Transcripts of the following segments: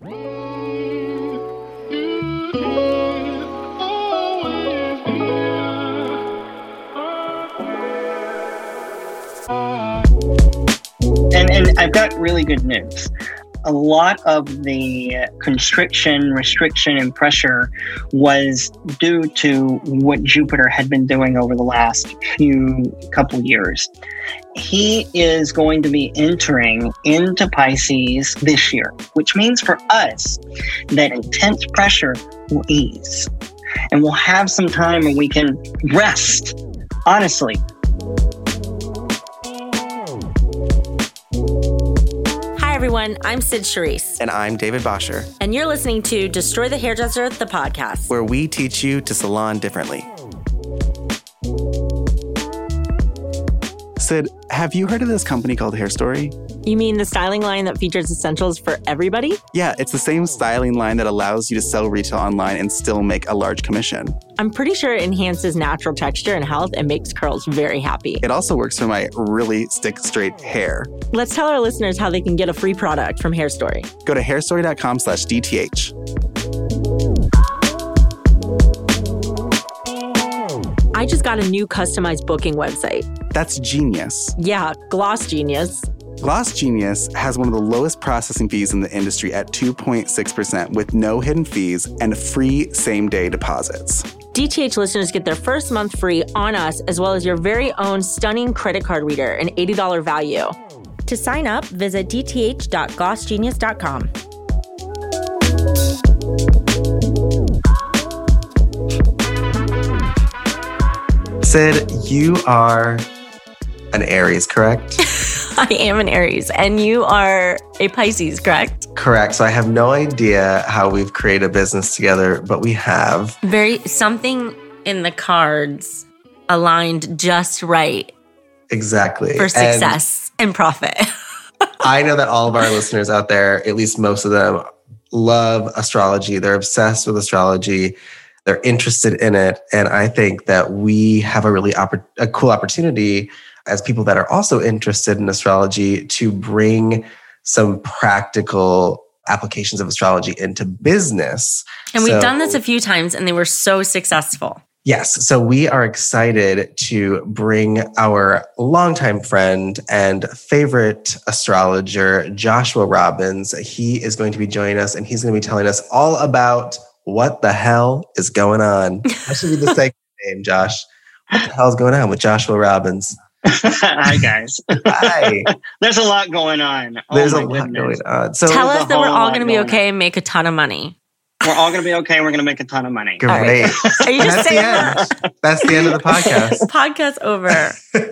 And, and I've got really good news. A lot of the constriction, restriction, and pressure was due to what Jupiter had been doing over the last few couple years. He is going to be entering into Pisces this year, which means for us that intense pressure will ease and we'll have some time and we can rest. Honestly, everyone. I'm Sid Charisse, And I'm David Bosher, and you're listening to Destroy the Hairdresser, the podcast. where we teach you to salon differently. Sid, have you heard of this company called Hairstory? You mean the styling line that features essentials for everybody? Yeah, it's the same styling line that allows you to sell retail online and still make a large commission. I'm pretty sure it enhances natural texture and health and makes curls very happy. It also works for my really stick straight hair. Let's tell our listeners how they can get a free product from Hairstory. Go to hairstory.com slash DTH. I just got a new customized booking website. That's genius. Yeah, Gloss Genius. Gloss Genius has one of the lowest processing fees in the industry at 2.6% with no hidden fees and free same day deposits. DTH listeners get their first month free on us, as well as your very own stunning credit card reader, an $80 value. To sign up, visit dth.glossgenius.com. Sid, you are an Aries, correct? I am an Aries, and you are a Pisces, correct? correct. So I have no idea how we've created a business together, but we have. Very something in the cards aligned just right Exactly. for And success and, profit. I know that all of our listeners out there, at least most of them, love astrology. They're obsessed with astrology. They're interested in it. And I think that we have a really oppor- a cool opportunity as people that are also interested in astrology to bring some practical applications of astrology into business. and we've So- done this a few times, and they were so successful. Yes. So we are excited to bring our longtime friend and favorite astrologer, Joshua Robbins. He is going to be joining us and he's going to be telling us all about what the hell is going on. That should be the second name, Josh. What the hell is going on with Joshua Robbins? Hi, guys. Hi. There's a lot going on. Oh There's a lot goodness. going on. So Tell us that we're all going to be going okay and make a ton of money. We're all going to be okay. And We're going to make a ton of money. great. right. Are you just That's the saying end. that? That's the end of the podcast. Podcast over.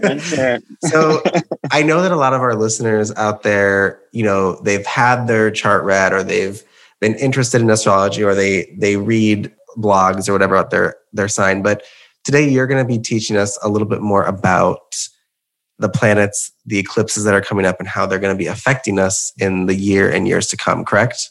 That's it. so I know that a lot of our listeners out there, you know, they've had their chart read or they've been interested in astrology or they they read blogs or whatever about their their sign. But today you're going to be teaching us a little bit more about the planets, the eclipses that are coming up and how they're going to be affecting us in the year and years to come, correct?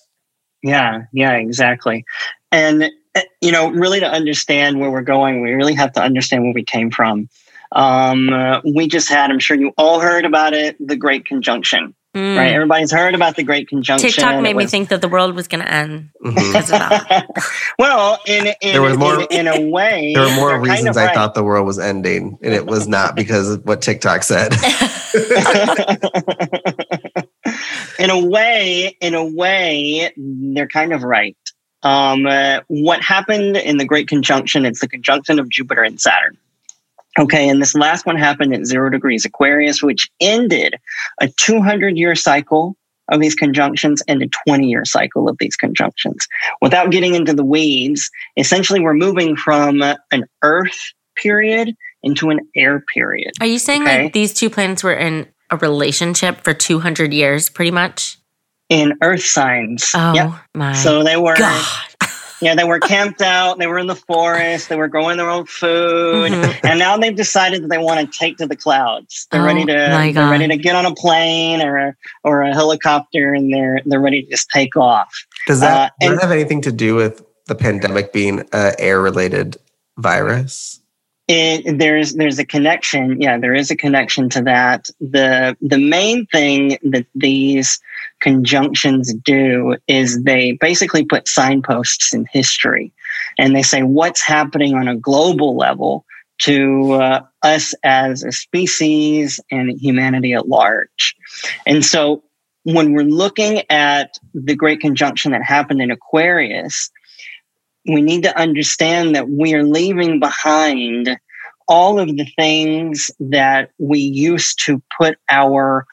Yeah, yeah, exactly. And, uh, you know, really to understand where we're going, we really have to understand where we came from. Um, we just had, I'm sure you all heard about it, the Great Conjunction, Mm. right? Everybody's heard about the Great Conjunction. TikTok made It me think that the world was going to end Mhm. because of that. well, in, in, There was more- in, in a way, There were more they're kind reasons of I right. thought the world was ending, and it was not because of what TikTok said. in a way, in a way, they're kind of right. Um, uh, what happened in the Great Conjunction? It's the conjunction of Jupiter and Saturn. Okay, and this last one happened at zero degrees Aquarius, which ended a 200 year cycle of these conjunctions and a 20 year cycle of these conjunctions. Without getting into the weeds, essentially we're moving from an Earth period into an air period. Are you saying Okay. like these two planets were in a relationship for 200 years, pretty much? In Earth signs. Oh Yep. my So they were God. Yeah, they were camped out. They were in the forest. They were growing their own food, Mhm. and now they've decided that they want to take to the clouds. They're Oh, ready to. my They're ready to get on a plane or a, or a helicopter, and they're they're ready to just take off. Does that, Uh, does and- that have anything to do with the pandemic being an air related virus? It, there's there's a connection. Yeah, there is a connection to that. the The main thing that these conjunctions do is they basically put signposts in history, and they say what's happening on a global level to uh, us as a species and humanity at large. And so, when we're looking at the great conjunction that happened in Aquarius, we need to understand that we are leaving behind all of the things that we used to put our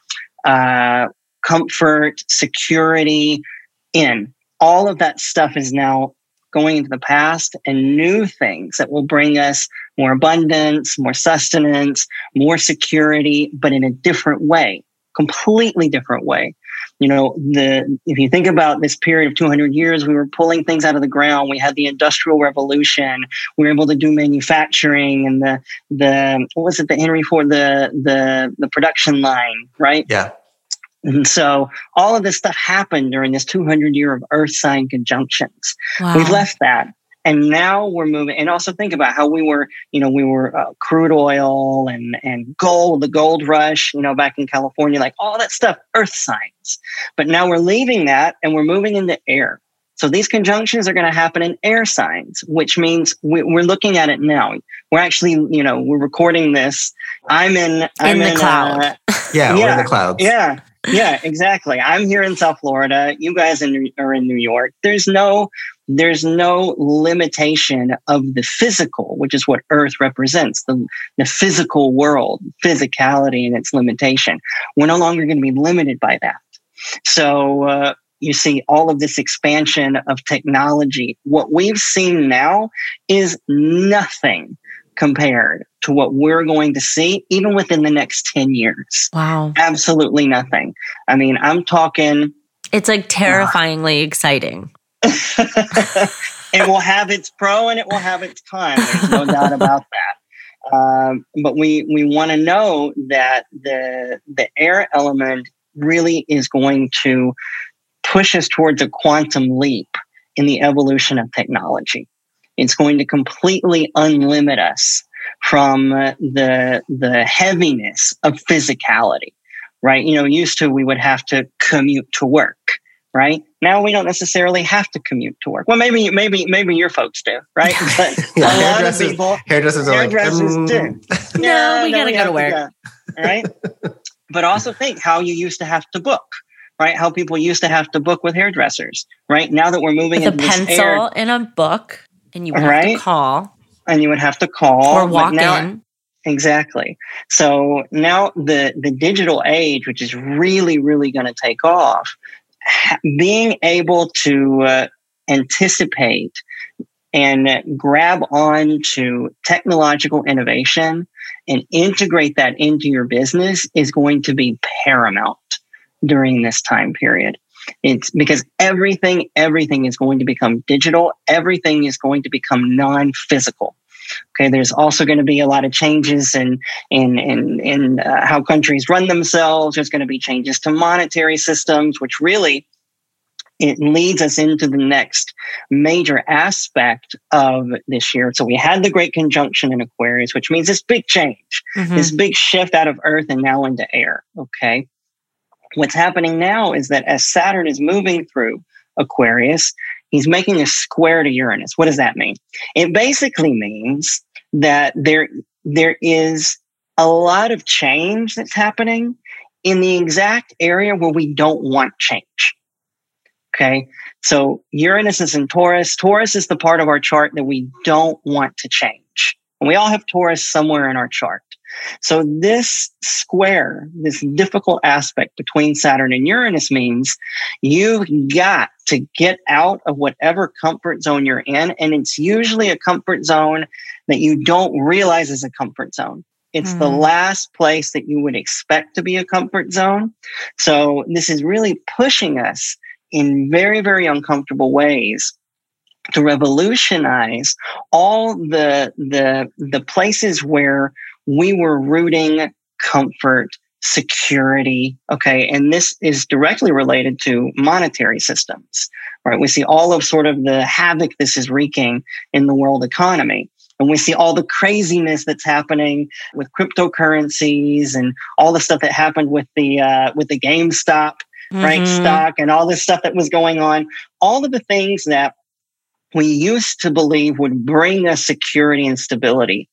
uh, comfort, security in. All of that stuff is now going into the past and new things that will bring us more abundance, more sustenance, more security, but in a different way, completely different way you know the if you think about this period of 200 years we were pulling things out of the ground. We had the industrial revolution. We were able to do manufacturing and the the what was it the henry ford the the the production line right? Yeah. And so all of this stuff happened during this 200 year of earth sign conjunctions. Wow. we've left that and now we're moving and also think about how we were you know we were uh, crude oil and and gold the gold rush you know back in california like all that stuff earth signs. But now we're leaving that and we're moving into air. So these conjunctions are going to happen in air signs which means we, are looking at it now. We're actually you know we're recording this. I'm in i'm in the in, cloud uh, yeah, yeah we're in the clouds. Yeah yeah exactly. I'm here in south florida. You guys in, are in new york. There's no there's no limitation of the physical, which is what Earth represents, the, the physical world, physicality and its limitation. We're no longer going to be limited by that. So, uh, you see all of this expansion of technology. What we've seen now is nothing compared to what we're going to see, even within the next 10 years. Wow. Absolutely nothing. I mean, I'm talking. It's like terrifyingly uh, exciting. it will have its pro and it will have its con. There's no doubt about that. Um, but we we want to know that the the air element really is going to push us towards a quantum leap in the evolution of technology. It's going to completely unlimit us from the the heaviness of physicality. Right? You know, used to we would have to commute to work right? Now we don't necessarily have to commute to work. Well, maybe maybe maybe your folks do, right? But yeah, a lot of people, hairdressers, are hairdressers like, mm. do. no, we gotta go to work, to go, right? but also think how you used to have to book. Right, how people used to have to book with hairdressers. Right now that we're moving with a pencil air, and a book, and you would right? have to call, and you would have to call or walk now, in. Exactly. So now the the digital age, which is really really going to take off, being able to uh, anticipate and grab on to technological innovation and integrate that into your business is going to be paramount during this time period. It's because everything, everything is going to become digital. Everything is going to become non-physical. Okay, there's also going to be a lot of changes in in in, in uh, how countries run themselves. There's going to be changes to monetary systems, which really it leads us into the next major aspect of this year. So we had the great conjunction in Aquarius, which means this big change, mm-hmm. this big shift out of Earth and now into air. Okay. What's happening now is that as Saturn is moving through Aquarius, he's making a square to Uranus. What does that mean? It basically means that there, there is a lot of change that's happening in the exact area where we don't want change. Okay. So Uranus is in Taurus. Taurus is the part of our chart that we don't want to change. And we all have Taurus somewhere in our chart. So this square, this difficult aspect between Saturn and Uranus means you've got to get out of whatever comfort zone you're in. And it's usually a comfort zone that you don't realize is a comfort zone. It's mm. the last place that you would expect to be a comfort zone. So this is really pushing us in very, very uncomfortable ways to revolutionize all the the the places where we were rooting comfort security okay and this is directly related to monetary systems right we see all of sort of the havoc this is wreaking in the world economy and we see all the craziness that's happening with cryptocurrencies and all the stuff that happened with the uh, with the GameStop right Mhm. stock and all this stuff that was going on. All of the things that we used to believe would bring us security and stability.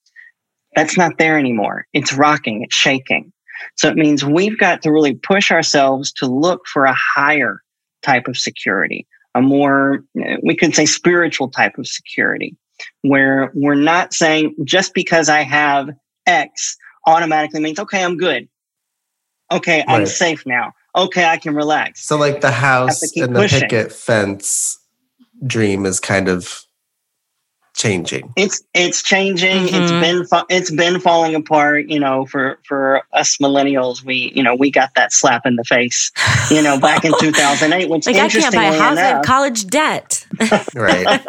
That's not there anymore. It's rocking. It's shaking. So it means we've got to really push ourselves to look for a higher type of security, a more, we could say spiritual type of security, where we're not saying just because I have X automatically means, okay, I'm good. Okay, I'm Right. safe now. Okay, I can relax. So like the house and the pushing. picket fence dream is kind of changing. It's it's changing. It's Mhm. been fa- it's been falling apart. You know, for for us millennials, we you know we got that slap in the face. You know, back in two thousand eight, which Like I can't buy a interestingly house. I have enough, college debt. Right.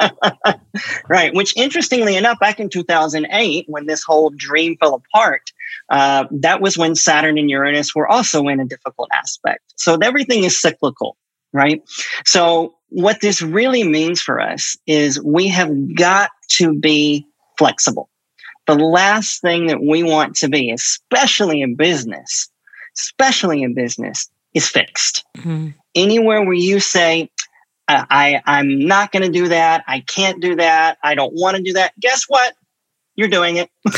right? Which interestingly enough, back in two thousand eight, when this whole dream fell apart, uh, that was when Saturn and Uranus were also in a difficult aspect. So everything is cyclical, right? So what this really means for us is we have got to be flexible. The last thing that we want to be, especially in business, especially in business, is fixed. Mhm. Anywhere where you say, I, I I'm not going to do that. I can't do that. I don't want to do that. Guess what? You're doing it.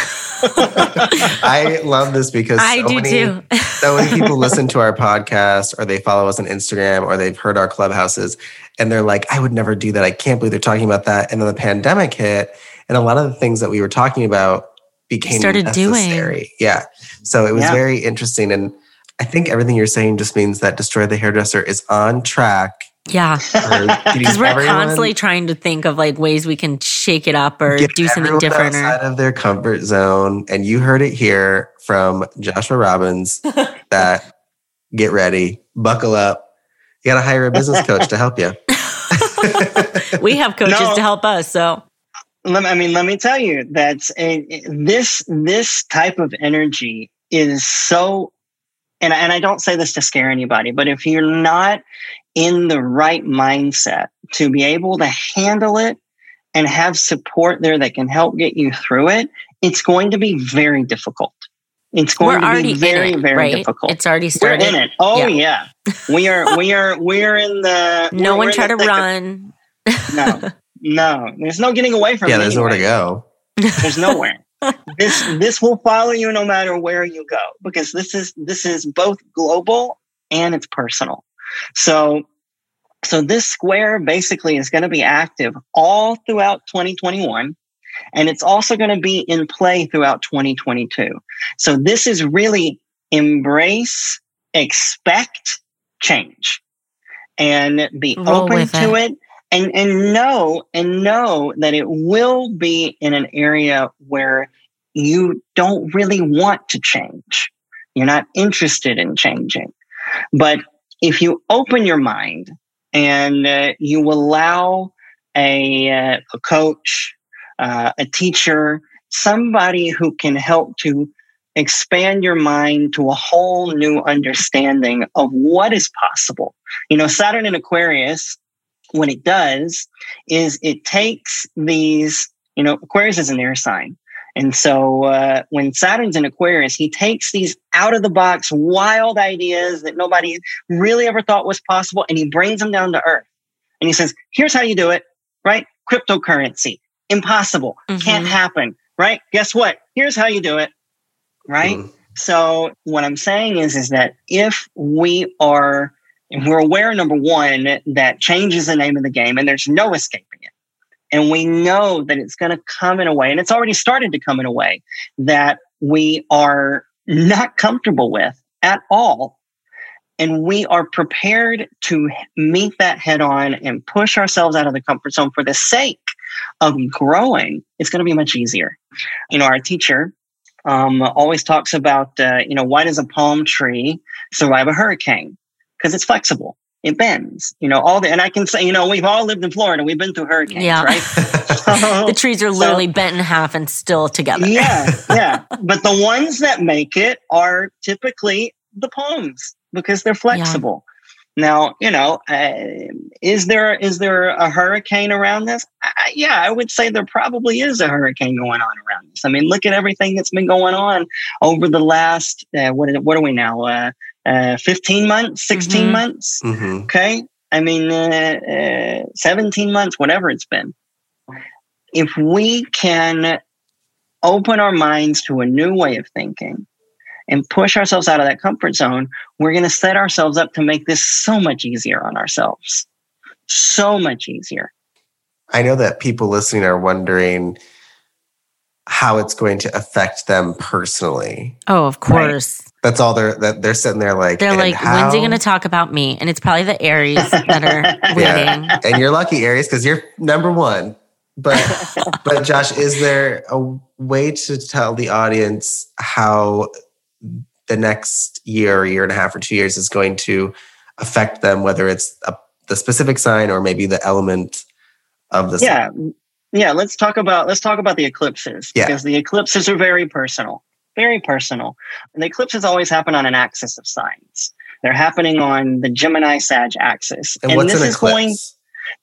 I love this because I so do many, too. so many people listen to our podcast or they follow us on Instagram or they've heard our clubhouses and they're like, I would never do that. I can't believe they're talking about that. And then the pandemic hit and a lot of the things that we were talking about became started doing. Yeah. So it was Yeah. very interesting. And I think everything you're saying just means that Destroy the Hairdresser is on track. Yeah. Because we're everyone- constantly trying to think of like ways we can shake it up or do something everyone different. outside Or, of their comfort zone. And you heard it here from Joshua Robbins that get ready, buckle up. You got to hire a business coach to help you. we have coaches No. to help us. So Let me- I mean, let me tell you that eh, this this type of energy is so, and and I don't say this to scare anybody, but if you're not in the right mindset to be able to handle it and have support there that can help get you through it, it's going to be very difficult. It's going we're to be very it, very right? difficult. It's already we're started. in it. Oh Yeah. yeah, we are. We are. We are in the. No one we're try to thick of- run. No, no. There's no getting away from. Yeah, it there's nowhere to go. There's nowhere. this this will follow you no matter where you go because this is this is both global and it's personal. So so this square basically is going to be active all throughout 2021 and it's also going to be in play throughout 2022. So this is really embrace, expect change and be Roll open to it and and know and know that it will be in an area where you don't really want to change. You're not interested in changing. But if you open your mind and uh, you allow a, uh, a coach uh, a teacher somebody who can help to expand your mind to a whole new understanding of what is possible you know saturn in aquarius what it does is it takes these, you know, Aquarius is an air sign. And so uh, when Saturn's in Aquarius, he takes these out of the box, wild ideas that nobody really ever thought was possible, and he brings them down to earth. And he says, here's how you do it, right? Cryptocurrency, impossible, can't Mhm. happen, right? Guess what? Here's how you do it, right? Mm. So what I'm saying is, is that if we are, if we're aware, number one, that change is the name of the game and there's no escaping it. And we know that it's going to come in a way, and it's already started to come in a way that we are not comfortable with at all. And we are prepared to meet that head on and push ourselves out of the comfort zone for the sake of growing. It's going to be much easier. You know, our teacher, um, always talks about, uh, you know, why does a palm tree survive a hurricane? Because it's flexible. It bends, you know, all the, and I can say, you know, we've all lived in Florida. We've been through hurricanes, Yeah. right? The trees are So- literally bent in half and still together. yeah, yeah. But the ones that make it are typically the palms because they're flexible. Now, you know, uh, is there is there a hurricane around this? yeah, I would say there probably is a hurricane going on around this. I mean, look at everything that's been going on over the last uh, what what are we now? Uh, uh, 15 months, 16 mm-hmm. months. Mm-hmm. Okay. I mean, uh, uh, 17 months, whatever it's been. If we can open our minds to a new way of thinking and push ourselves out of that comfort zone, we're going to set ourselves up to make this so much easier on ourselves. So much easier. I know that people listening are wondering how it's going to affect them personally. Oh, of course. Right? That's all they're that they're sitting there like they're like, how? when's he going to talk about me? And it's probably the Aries that are waiting. Yeah. And you're lucky, Aries, because you're number one. But but Josh, is there a way to tell the audience how the next year, year and a half, or two years is going to affect them, whether it's a, the specific sign or maybe the element of the yeah. Sign? Yeah, let's talk about let's talk about the eclipses yeah. because the eclipses are very personal, very personal. And the eclipses always happen on an axis of signs. They're happening on the Gemini Sag axis, and, and this an is eclipse? going.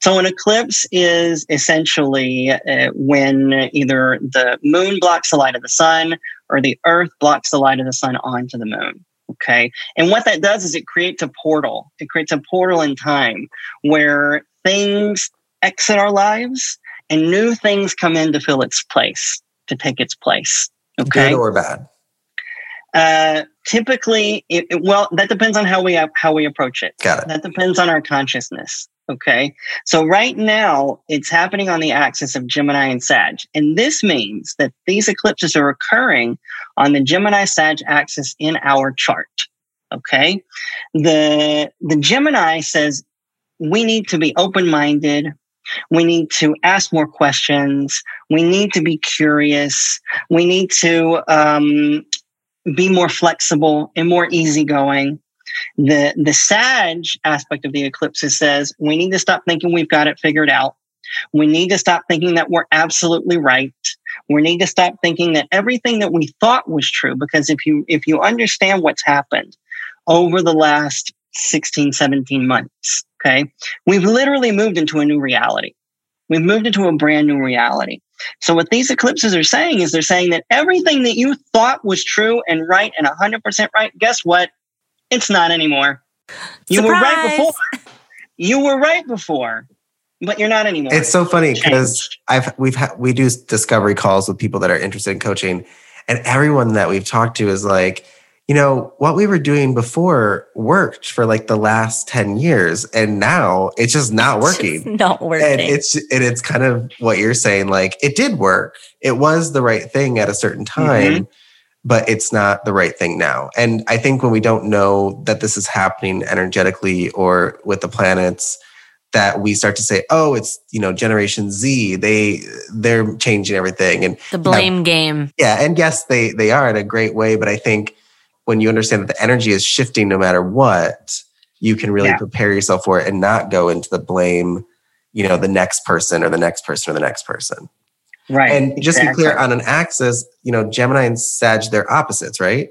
So an eclipse is essentially uh, when either the moon blocks the light of the sun or the earth blocks the light of the sun onto the moon. Okay. And what that does is it creates a portal. It creates a portal in time where things exit our lives and new things come in to fill its place, to take its place. Okay. Good or bad? Uh, typically, it, it, well, that depends on how we how we approach it. Got it. That depends on our consciousness. Okay. So right now it's happening on the axis of Gemini and Sag. And this means that these eclipses are occurring on the Gemini Sag axis in our chart. Okay. The, the Gemini says we need to be open minded. We need to ask more questions. We need to be curious. We need to um, be more flexible and more easygoing. The, the Sag aspect of the eclipse says we need to stop thinking we've got it figured out. We need to stop thinking that we're absolutely right. We need to stop thinking that everything that we thought was true, because if you, if you understand what's happened over the last 16, 17 months, okay, we've literally moved into a new reality. We've moved into a brand new reality. So what these eclipses are saying is they're saying that everything that you thought was true and right and 100% right, guess what? It's not anymore. You Surprise! were right before. You were right before, but you're not anymore. It's so funny because I've we've had we do discovery calls with people that are interested in coaching, and everyone that we've talked to is like, you know, what we were doing before worked for like the last 10 years and now it's just not working. Just not working. And it's and it's kind of what you're saying like it did work. It was the right thing at a certain time. Mm-hmm but it's not the right thing now. And I think when we don't know that this is happening energetically or with the planets, that we start to say, "Oh, it's you know Generation Z. They they're changing everything." And the blame game. Yeah, and yes, they they are in a great way. But I think when you understand that the energy is shifting no matter what, you can really yeah. prepare yourself for it and not go into the blame. You know, the next person or the next person or the next person. Right. And just to be clear, on an axis, you know, Gemini and Sag, they're opposites, right?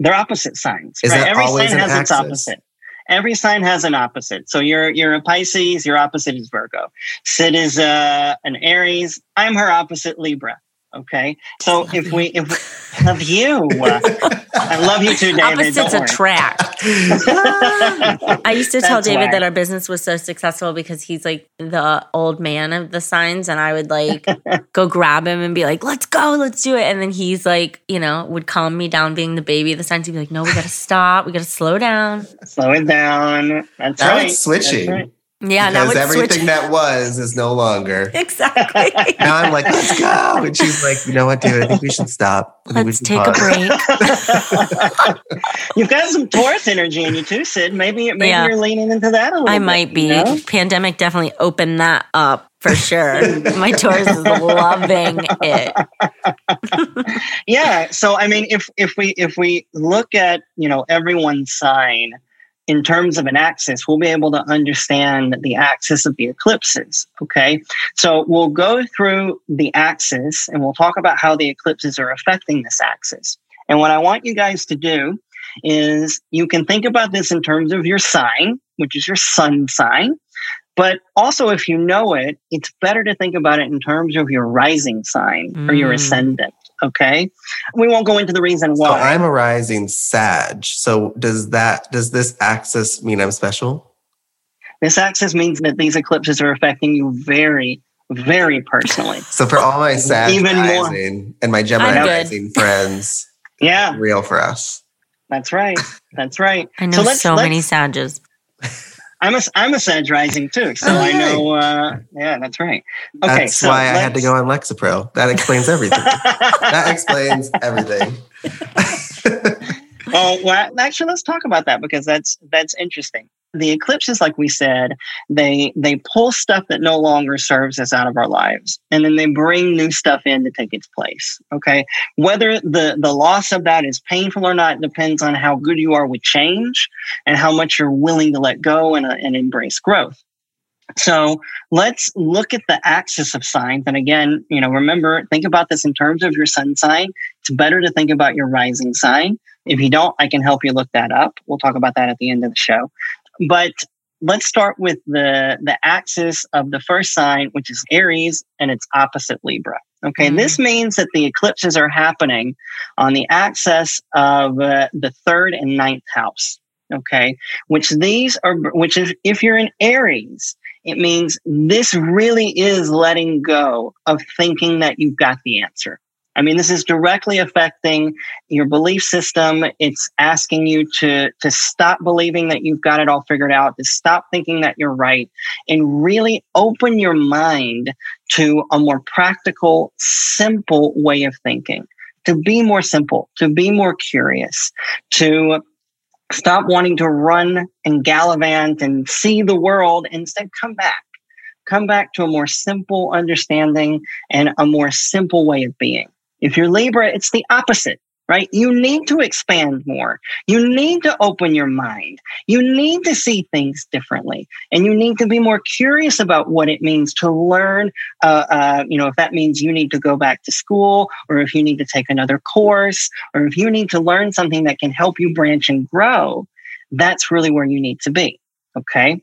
They're opposite signs. Is right? that Every always sign has axis? its opposite. Every sign has an opposite. So you're you're a Pisces, your opposite is Virgo. Sid is uh, an Aries. I'm her opposite Libra. Okay. So if we if we love you, I love you too, David. Opposites attract. I used to tell That's David why. that our business was so successful because he's like the old man of the signs, and I would like go grab him and be like, "Let's go, let's do it," and then he's like, you know, would calm me down being the baby of the signs. He'd be like, "No, we got to stop. We got to slow down. Slow it down." That's now right. It's switching. That's right. Yeah, because everything switch. that was is no longer. Exactly. now I'm like, let's go. And she's like, you know what, dude? I think we should stop. Let's should take pause. a break. You've got some Taurus energy in you too, Sid. Maybe maybe yeah. you're leaning into that a little I bit, might be. You know? Pandemic definitely opened that up for sure. My Taurus is loving it. yeah. So I mean, if if we if we look at you know everyone's sign in terms of an axis, we'll be able to understand the axis of the eclipses. Okay. So we'll go through the axis and we'll talk about how the eclipses are affecting this axis. And what I want you guys to do is you can think about this in terms of your sign, which is your sun sign. But also, if you know it, it's better to think about it in terms of your rising sign or your mm. ascendant. Okay. We won't go into the reason why. So I'm a rising Sag. So does that, does this axis mean I'm special? This axis means that these eclipses are affecting you very, very personally. So for all my Sag even rising more. and my Gemini rising friends, yeah, real for us. That's right. That's right. I know so, let's, so let's, many Sages. I'm a I'm a Sag rising too, so I know. Uh, yeah, that's right. Okay, that's so why I had to go on Lexapro. That explains everything. that explains everything. oh, well, actually, let's talk about that because that's that's interesting the eclipses like we said they they pull stuff that no longer serves us out of our lives and then they bring new stuff in to take its place okay whether the the loss of that is painful or not depends on how good you are with change and how much you're willing to let go and, uh, and embrace growth so let's look at the axis of signs. And again, you know, remember, think about this in terms of your sun sign. It's better to think about your rising sign. If you don't, I can help you look that up. We'll talk about that at the end of the show. But let's start with the the axis of the first sign, which is Aries, and its opposite Libra. Okay, mm-hmm. this means that the eclipses are happening on the axis of uh, the third and ninth house. Okay, which these are, which is if you're in Aries, it means this really is letting go of thinking that you've got the answer. I mean, this is directly affecting your belief system. It's asking you to, to stop believing that you've got it all figured out, to stop thinking that you're right, and really open your mind to a more practical, simple way of thinking, to be more simple, to be more curious, to stop wanting to run and gallivant and see the world, instead come back. Come back to a more simple understanding and a more simple way of being. If you're Libra, it's the opposite, right? You need to expand more. You need to open your mind. You need to see things differently. And you need to be more curious about what it means to learn. Uh, uh, you know, if that means you need to go back to school, or if you need to take another course, or if you need to learn something that can help you branch and grow, that's really where you need to be. Okay.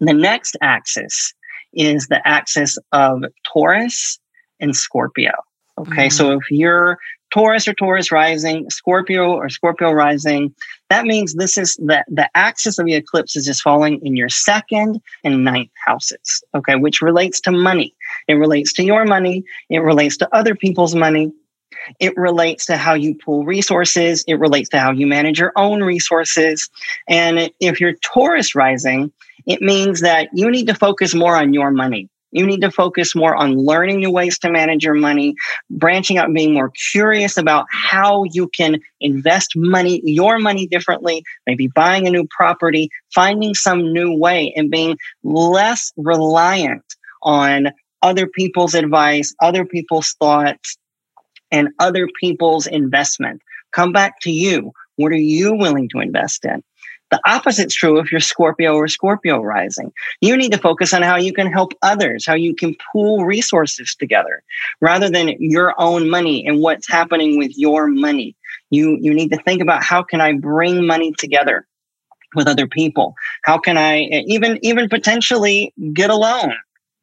The next axis is the axis of Taurus and Scorpio. Okay, mm-hmm. so if you're Taurus or Taurus rising, Scorpio or Scorpio rising, that means this is the, the axis of the eclipse is just falling in your second and ninth houses, okay, which relates to money. It relates to your money, it relates to other people's money, it relates to how you pool resources, it relates to how you manage your own resources. And if you're Taurus rising, it means that you need to focus more on your money. You need to focus more on learning new ways to manage your money, branching out, being more curious about how you can invest money, your money differently, maybe buying a new property, finding some new way, and being less reliant on other people's advice, other people's thoughts, and other people's investment. Come back to you. What are you willing to invest in? The opposite's true if you're Scorpio or Scorpio rising. You need to focus on how you can help others, how you can pool resources together rather than your own money and what's happening with your money. You, you need to think about how can I bring money together with other people? How can I eh, even, even potentially get a loan,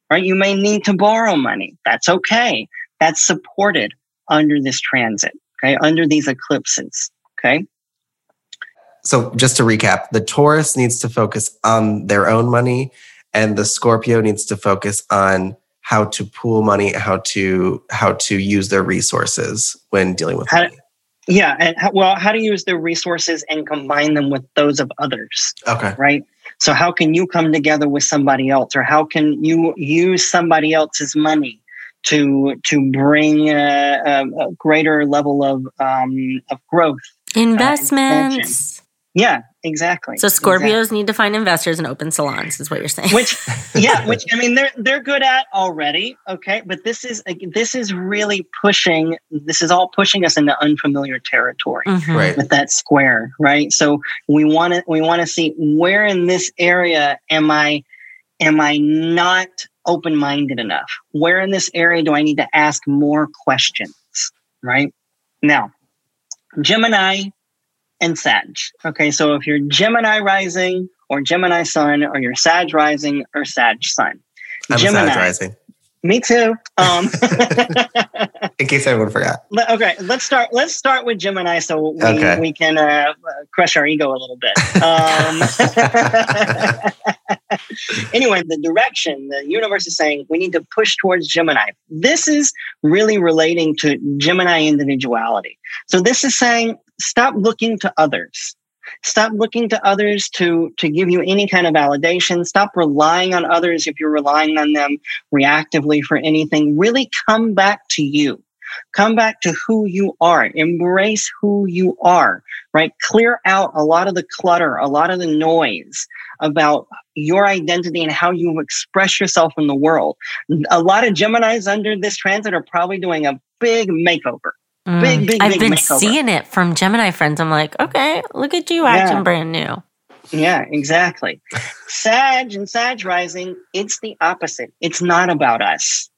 right? You may need to borrow money. That's okay. That's supported under this transit, okay? Under these eclipses, okay? So just to recap, the Taurus needs to focus on their own money, and the Scorpio needs to focus on how to pool money, how to how to use their resources when dealing with how, money. Yeah, and how, well, how to use their resources and combine them with those of others. Okay, right. So how can you come together with somebody else, or how can you use somebody else's money to to bring a, a, a greater level of um, of growth? Investments. Yeah, exactly. So Scorpios exactly. need to find investors and open salons, is what you're saying. Which, yeah, which I mean they're they're good at already. Okay, but this is this is really pushing. This is all pushing us into unfamiliar territory mm-hmm. right. with that square, right? So we want to we want to see where in this area am I am I not open minded enough? Where in this area do I need to ask more questions? Right now, Gemini and Sag. Okay, so if you're Gemini rising or Gemini sun, or you're Sag rising or Sag sun. I'm Gemini, Sag rising. Me too. Um, In case everyone forgot. Okay, let's start. Let's start with Gemini, so we, okay. we can uh, crush our ego a little bit. Um, anyway, the direction the universe is saying we need to push towards Gemini. This is really relating to Gemini individuality. So this is saying stop looking to others. Stop looking to others to, to give you any kind of validation. Stop relying on others if you're relying on them reactively for anything. Really come back to you. Come back to who you are. Embrace who you are, right? Clear out a lot of the clutter, a lot of the noise about your identity and how you express yourself in the world. A lot of Geminis under this transit are probably doing a big makeover Mm. Big, big, I've big been makeover. seeing it from Gemini friends. I'm like, okay, look at you acting yeah. brand new. Yeah, exactly. Sag and Sag rising, it's the opposite. It's not about us.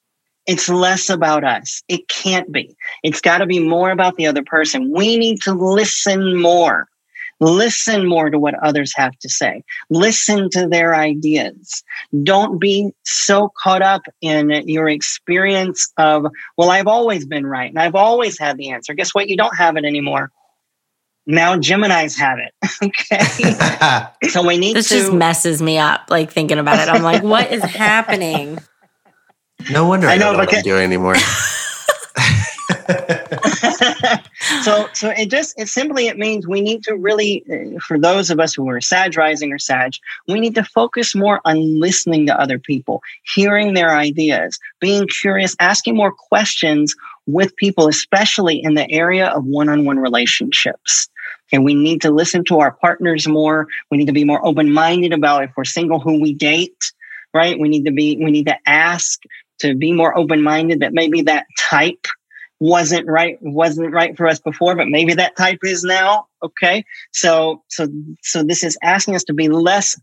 It's less about us. It can't be. It's got to be more about the other person. We need to listen more. Listen more to what others have to say. Listen to their ideas. Don't be so caught up in your experience of, well, I've always been right and I've always had the answer. Guess what? You don't have it anymore. Now Gemini's have it. okay. so we need this to. This just messes me up, like thinking about it. I'm like, what is happening? No wonder I, I know what I'm doing anymore. so so it just it simply it means we need to really uh, for those of us who are sag rising or sag we need to focus more on listening to other people hearing their ideas being curious asking more questions with people especially in the area of one-on-one relationships. And we need to listen to our partners more. We need to be more open-minded about if we're single who we date right? We need to be we need to ask to be more open-minded that maybe that type wasn't right wasn't right for us before but maybe that type is now okay so so so this is asking us to be less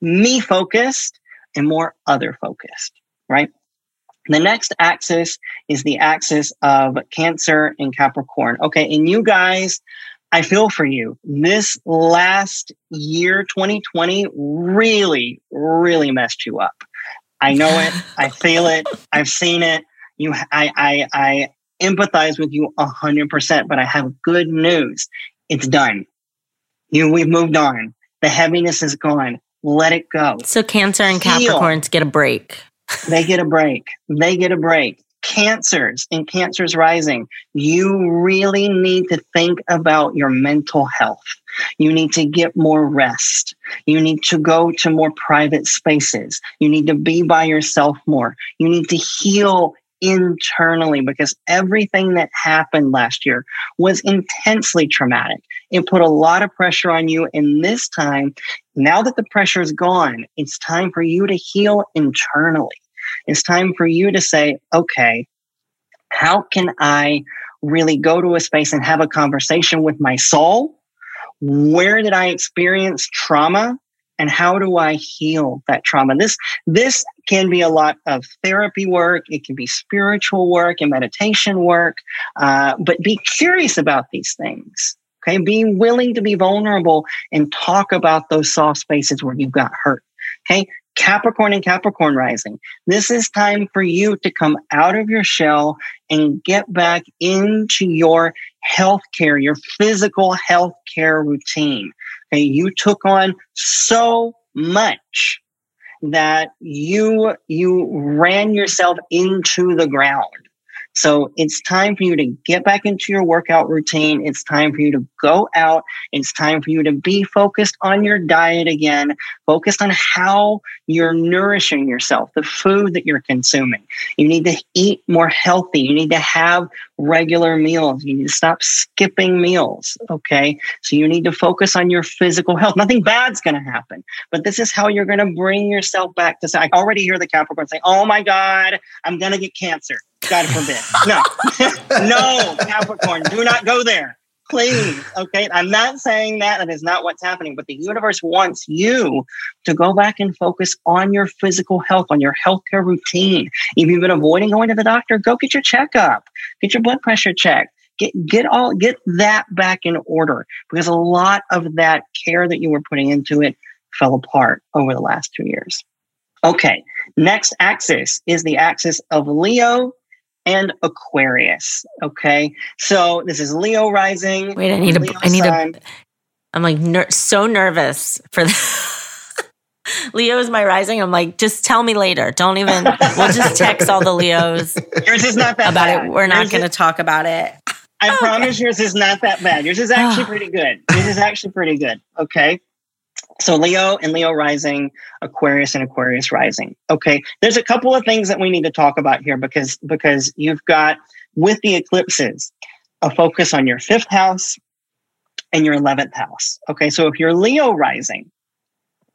me focused and more other focused right the next axis is the axis of cancer and capricorn okay and you guys I feel for you. This last year, 2020, really, really messed you up. I know it. I feel it. I've seen it. You, I, I, I, empathize with you 100%, but I have good news. It's done. You, we've moved on. The heaviness is gone. Let it go. So Cancer and Heal. Capricorns get a break. they get a break. They get a break. Cancers and cancers rising. You really need to think about your mental health. You need to get more rest. You need to go to more private spaces. You need to be by yourself more. You need to heal internally because everything that happened last year was intensely traumatic. It put a lot of pressure on you. And this time, now that the pressure is gone, it's time for you to heal internally. It's time for you to say, okay, how can I really go to a space and have a conversation with my soul? Where did I experience trauma? And how do I heal that trauma? This this can be a lot of therapy work. It can be spiritual work and meditation work. Uh, but be curious about these things. Okay, be willing to be vulnerable and talk about those soft spaces where you got hurt. Okay, Capricorn and Capricorn rising. This is time for you to come out of your shell and get back into your healthcare, your physical healthcare routine. Okay, you took on so much that you you ran yourself into the ground. So it's time for you to get back into your workout routine. It's time for you to go out. It's time for you to be focused on your diet again, focused on how you're nourishing yourself, the food that you're consuming. You need to eat more healthy. You need to have regular meals. You need to stop skipping meals. Okay. So you need to focus on your physical health. Nothing bad's going to happen, but this is how you're going to bring yourself back to say, I already hear the Capricorn say, Oh my God, I'm going to get cancer. God forbid. No, no, Capricorn, do not go there. Please. Okay. I'm not saying that. That is not what's happening, but the universe wants you to go back and focus on your physical health, on your healthcare routine. If you've been avoiding going to the doctor, go get your checkup, get your blood pressure checked, Get get all get that back in order because a lot of that care that you were putting into it fell apart over the last two years. Okay, next axis is the axis of Leo and Aquarius. Okay, so this is Leo rising. Wait, I need a. I need a. I'm like ner- so nervous for this. Leo is my rising. I'm like, just tell me later. Don't even. We'll just text all the Leos. Yours is not that about bad. it. We're not going to talk about it. I promise yours is not that bad. Yours is actually pretty good. Yours is actually pretty good. Okay. So Leo and Leo rising, Aquarius and Aquarius rising. Okay. There's a couple of things that we need to talk about here because because you've got with the eclipses a focus on your fifth house and your 11th house. Okay. So if you're Leo rising,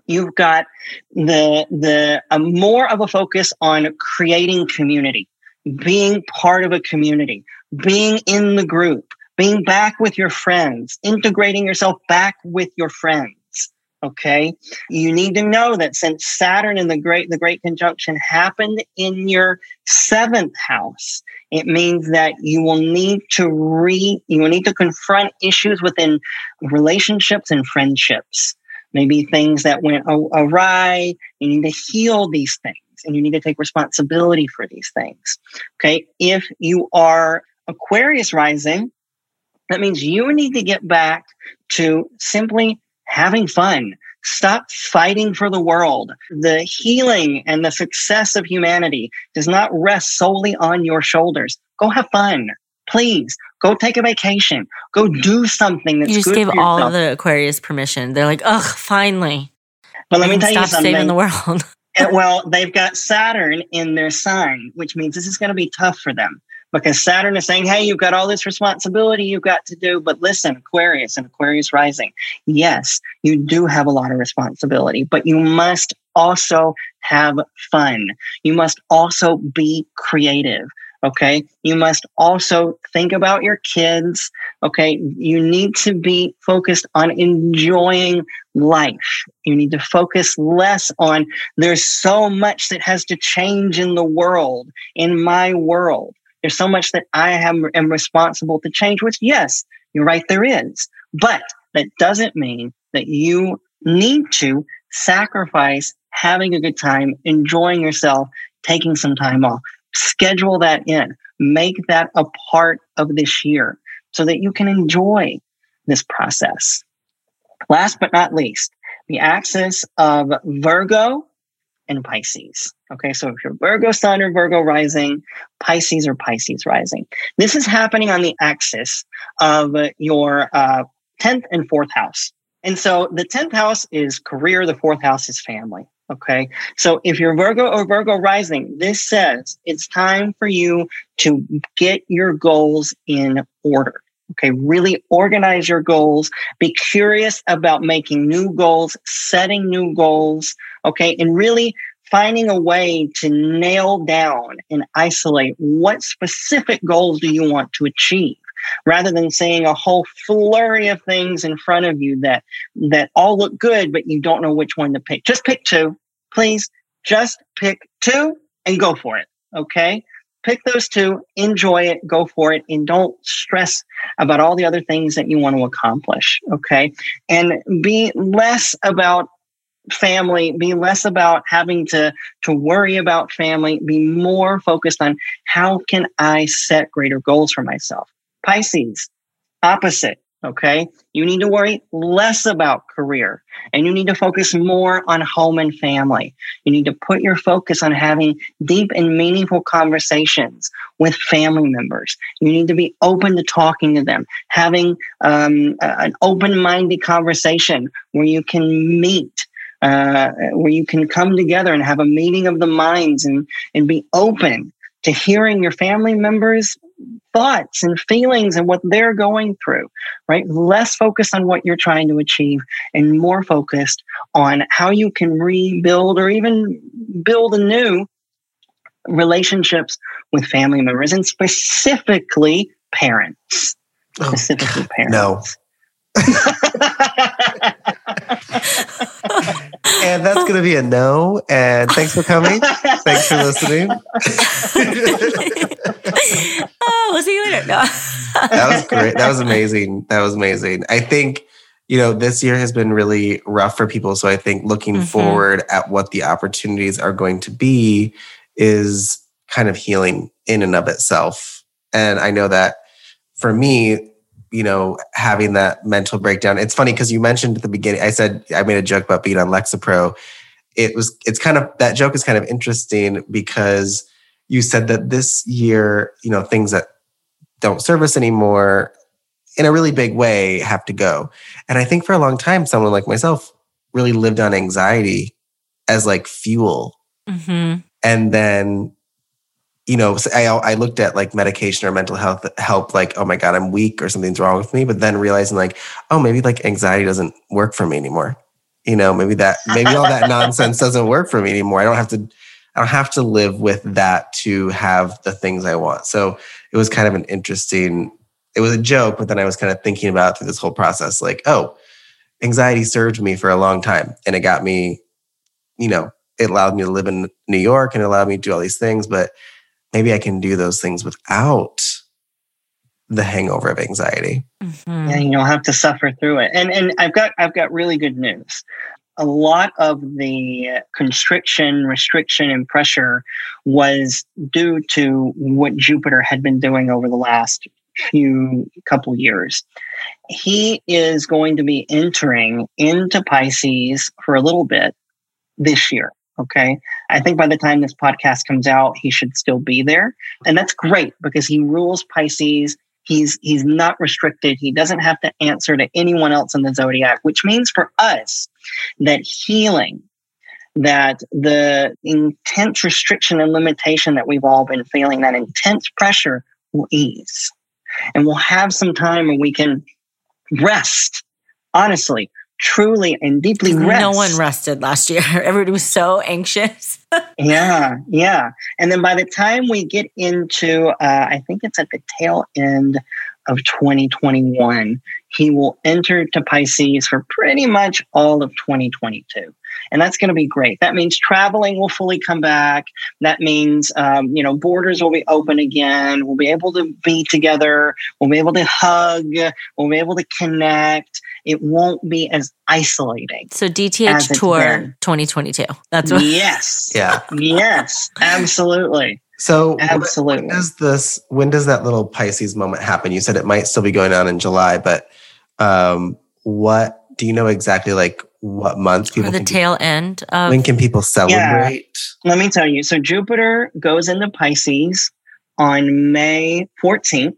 you've got the the a more of a focus on creating community, being part of a community, being in the group, being back with your friends, integrating yourself back with your friends. Okay. You need to know that since Saturn and the great, the great conjunction happened in your seventh house, it means that you will need to re, you will need to confront issues within relationships and friendships. Maybe things that went awry. You need to heal these things and you need to take responsibility for these things. Okay. If you are Aquarius rising, that means you need to get back to simply having fun. Stop fighting for the world. The healing and the success of humanity does not rest solely on your shoulders. Go have fun. Please go take a vacation. Go do something that's You just good gave all of the Aquarius permission. They're like, ugh, finally. But let me tell you stop something. saving the world. Well, they've got Saturn in their sign, which means this is going to be tough for them because Saturn is saying, Hey, you've got all this responsibility you've got to do. But listen, Aquarius and Aquarius rising, yes, you do have a lot of responsibility, but you must also have fun. You must also be creative. Okay. You must also think about your kids. Okay. You need to be focused on enjoying life. You need to focus less on there's so much that has to change in the world, in my world. There's so much that I am, am responsible to change, which, yes, you're right, there is. But that doesn't mean that you need to sacrifice having a good time, enjoying yourself, taking some time off. Schedule that in. Make that a part of this year so that you can enjoy this process. Last but not least, the axis of Virgo and Pisces. Okay, so if you're Virgo sun or Virgo rising, Pisces or Pisces rising. This is happening on the axis of your uh, 10th and 4th house. And so the 10th house is career, the 4th house is family. Okay, so if you're Virgo or Virgo rising, this says it's time for you to get your goals in order. Okay, really organize your goals. Be curious about making new goals, setting new goals. Okay, and really finding a way to nail down and isolate what specific goals do you want to achieve rather than seeing a whole flurry of things in front of you that that all look good but you don't know which one to pick. Just pick two please. Just pick two and go for it okay? Pick those two enjoy it go for it and don't stress about all the other things that you want to accomplish okay? And be less about family be less about having to to worry about family be more focused on how can i set greater goals for myself. Pisces opposite okay? You need to worry less about career and you need to focus more on home and family. You need to put your focus on having deep and meaningful conversations with family members. You need to be open to talking to them having um, an open-minded conversation where you can meet uh, where you can come together and have a meeting of the minds and, and be open to hearing your family members' thoughts and feelings and what they're going through, right? Less focused on what you're trying to achieve and more focused on how you can rebuild or even build anew relationships with family members and specifically parents. Specifically oh, parents. No. and that's going to be a no. And thanks for coming. thanks for listening. oh, we'll see you later. No. that was great. That was amazing. That was amazing. I think, you know, this year has been really rough for people. So I think looking mm-hmm. forward at what the opportunities are going to be is kind of healing in and of itself. And I know that for me, you know, having that mental breakdown. It's funny because you mentioned at the beginning, I said I made a joke about being on Lexapro. It was it's kind of that joke is kind of interesting because you said that this year, you know, things that don't serve us anymore in a really big way have to go. And I think for a long time, someone like myself really lived on anxiety as like fuel. Mm-hmm. And then you know, I, I looked at like medication or mental health help, like, oh my God, I'm weak or something's wrong with me. But then realizing like, oh, maybe like anxiety doesn't work for me anymore. You know, maybe that, maybe all that nonsense doesn't work for me anymore. I don't have to, I don't have to live with that to have the things I want. So it was kind of an interesting, it was a joke, but then I was kind of thinking about through this whole process, like, oh, anxiety served me for a long time and it got me, you know, it allowed me to live in New York and it allowed me to do all these things. But maybe I can do those things without the hangover of anxiety. Mm-hmm. Yeah, you don't have to suffer through it. And and I've got I've got really good news. A lot of the constriction, restriction, and pressure was due to what Jupiter had been doing over the last few couple years. He is going to be entering into Pisces for a little bit this year. Okay. I think by the time this podcast comes out, he should still be there. And that's great because he rules Pisces. He's he's not restricted. He doesn't have to answer to anyone else in the zodiac, which means for us that healing, that the intense restriction and limitation that we've all been feeling, that intense pressure will ease. And we'll have some time where we can rest, honestly, truly and deeply rest. No one rested last year. Everybody was so anxious. yeah, yeah. And then by the time we get into, uh, I think it's at the tail end of 2021, he will enter to Pisces for pretty much all of 2022 and that's going to be great. That means traveling will fully come back. That means um, you know borders will be open again. We'll be able to be together. We'll be able to hug. We'll be able to connect. It won't be as isolating. So DTH tour 2022. That's what. Yes. yeah. Yes. Absolutely. So absolutely. When does this? When does that little Pisces moment happen? You said it might still be going on in July, but um, what do you know exactly? Like what month people? Or the tail people, end of when can people celebrate? Yeah. Let me tell you. So Jupiter goes into Pisces on May 14th.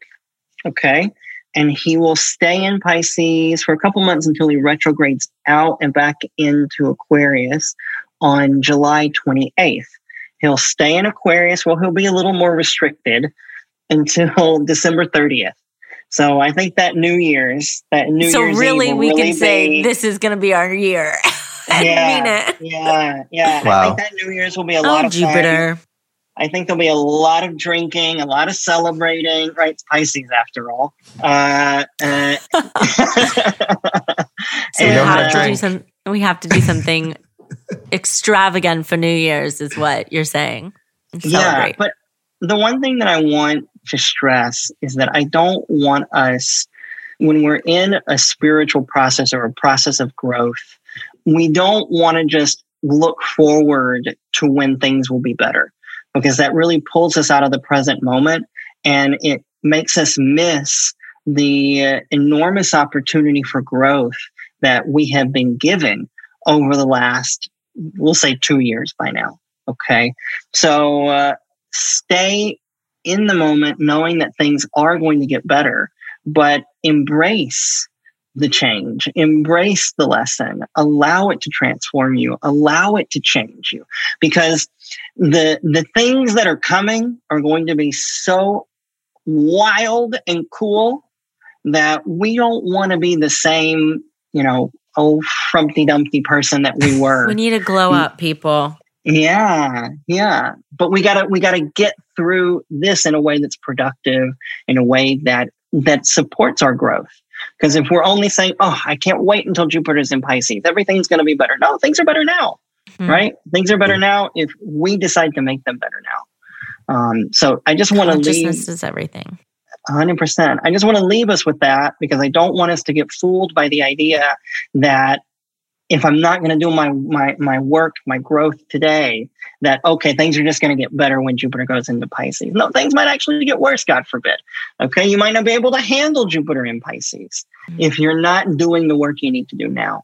Okay. And he will stay in Pisces for a couple months until he retrogrades out and back into Aquarius on July 28th. He'll stay in Aquarius. Well, he'll be a little more restricted until December 30th. So I think that New Year's, that New so Year's. So really, we really can say this is going to be our year. I yeah, mean it. Yeah, yeah. Wow. I think that New Year's will be a lot oh, of Jupiter. Fun. I think there'll be a lot of drinking, a lot of celebrating. Right, it's Pisces after all. Uh, uh, so we have to do some. We have to do something extravagant for New Year's, is what you're saying. Yeah, but the one thing that I want to stress is that I don't want us, when we're in a spiritual process or a process of growth, we don't want to just look forward to when things will be better because that really pulls us out of the present moment and it makes us miss the enormous opportunity for growth that we have been given over the last, we'll say, two years by now. Okay. So uh, stay in the moment, knowing that things are going to get better, but embrace the change, embrace the lesson, allow it to transform you, allow it to change you, because the the things that are coming are going to be so wild and cool that we don't want to be the same, you know, old frumpty dumpty person that we were. we need to glow up, people. Yeah, yeah. But we gotta we gotta get through this in a way that's productive, in a way that that supports our growth. Because if we're only saying, oh, I can't wait until Jupiter's in Pisces, everything's going to be better. No, things are better now, mm-hmm. right? Things are better now if we decide to make them better now. Um, so I just want to leave. is everything. 100%. I just want to leave us with that because I don't want us to get fooled by the idea that if I'm not going to do my, my, my work, my growth today, that, okay, things are just going to get better when Jupiter goes into Pisces. No, things might actually get worse, God forbid. Okay. You might not be able to handle Jupiter in Pisces mm-hmm. if you're not doing the work you need to do now.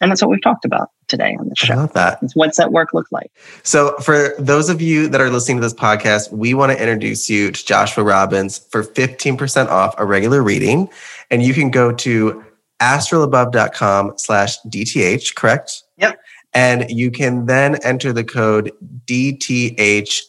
And that's what we've talked about today on the show. I love that. It's what's that work look like? So, for those of you that are listening to this podcast, we want to introduce you to Joshua Robbins for 15% off a regular reading. And you can go to astralabove.com slash DTH, correct? Yep. And you can then enter the code DTHASTRO,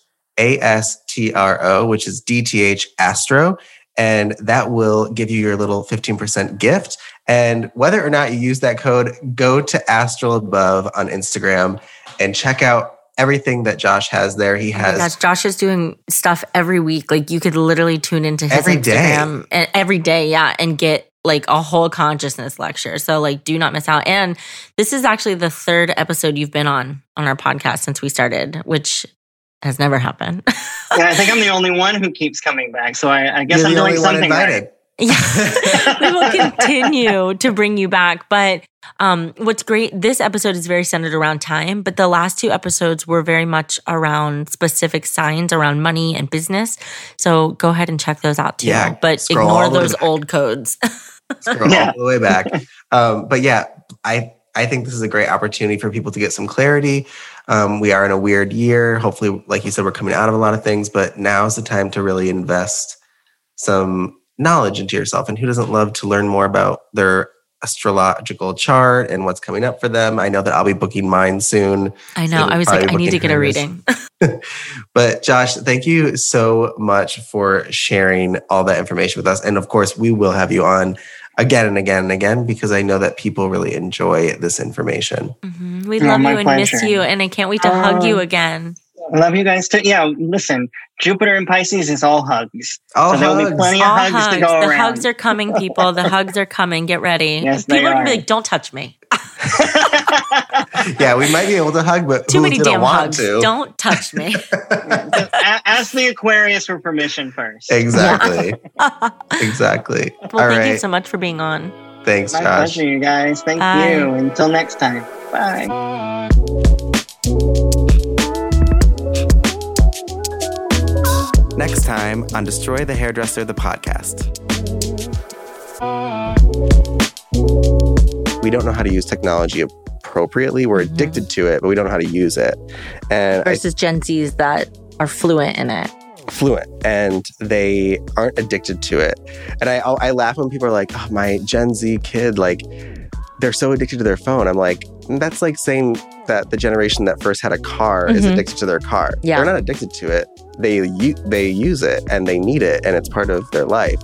which is DTH Astro, and that will give you your little 15% gift. And whether or not you use that code, go to Astral Above on Instagram and check out everything that Josh has there. He oh has. Oh Josh is doing stuff every week. Like you could literally tune into his every Instagram day. every day, yeah, and get like a whole consciousness lecture. So like do not miss out. And this is actually the third episode you've been on on our podcast since we started, which has never happened. yeah, I think I'm the only one who keeps coming back. So I, I guess You're I'm doing something right. Yeah, we will continue to bring you back. But um, what's great, this episode is very centered around time, but the last two episodes were very much around specific signs around money and business. So go ahead and check those out too. Yeah, but ignore those old codes. Scroll yeah. all the way back. Um, but yeah, I I think this is a great opportunity for people to get some clarity. Um, we are in a weird year. Hopefully, like you said, we're coming out of a lot of things, but now is the time to really invest some knowledge into yourself. And who doesn't love to learn more about their astrological chart and what's coming up for them? I know that I'll be booking mine soon. I know. I was like, I need to get a reading. but Josh, thank you so much for sharing all that information with us. And of course, we will have you on again and again and again because I know that people really enjoy this information. Mm-hmm. We love you and pleasure. miss you, and I can't wait to hug you again. Love you guys too. Yeah, listen, Jupiter and Pisces is all hugs. All so there'll be plenty all of hugs, hugs, to go the around. hugs are coming, people. The hugs are coming. Get ready. Yes, people are gonna be like, "Don't touch me." yeah, we might be able to hug, but too many damn hugs. To? Don't touch me. Ask the Aquarius for permission first. Exactly. exactly. Well, All thank right. you so much for being on. Thanks, My Josh. pleasure, you guys. Thank Bye. you. Until next time. Bye. Next time on Destroy the Hairdresser, the podcast. We don't know how to use technology appropriately. We're mm-hmm. addicted to it, but we don't know how to use it. And versus I, Gen Zs that are fluent in it. Fluent, and they aren't addicted to it. And I I laugh when people are like, "Oh, my Gen Z kid, like." They're so addicted to their phone. I'm like, that's like saying that the generation that first had a car mm-hmm. is addicted to their car. Yeah. They're not addicted to it. They they use it and they need it and it's part of their life.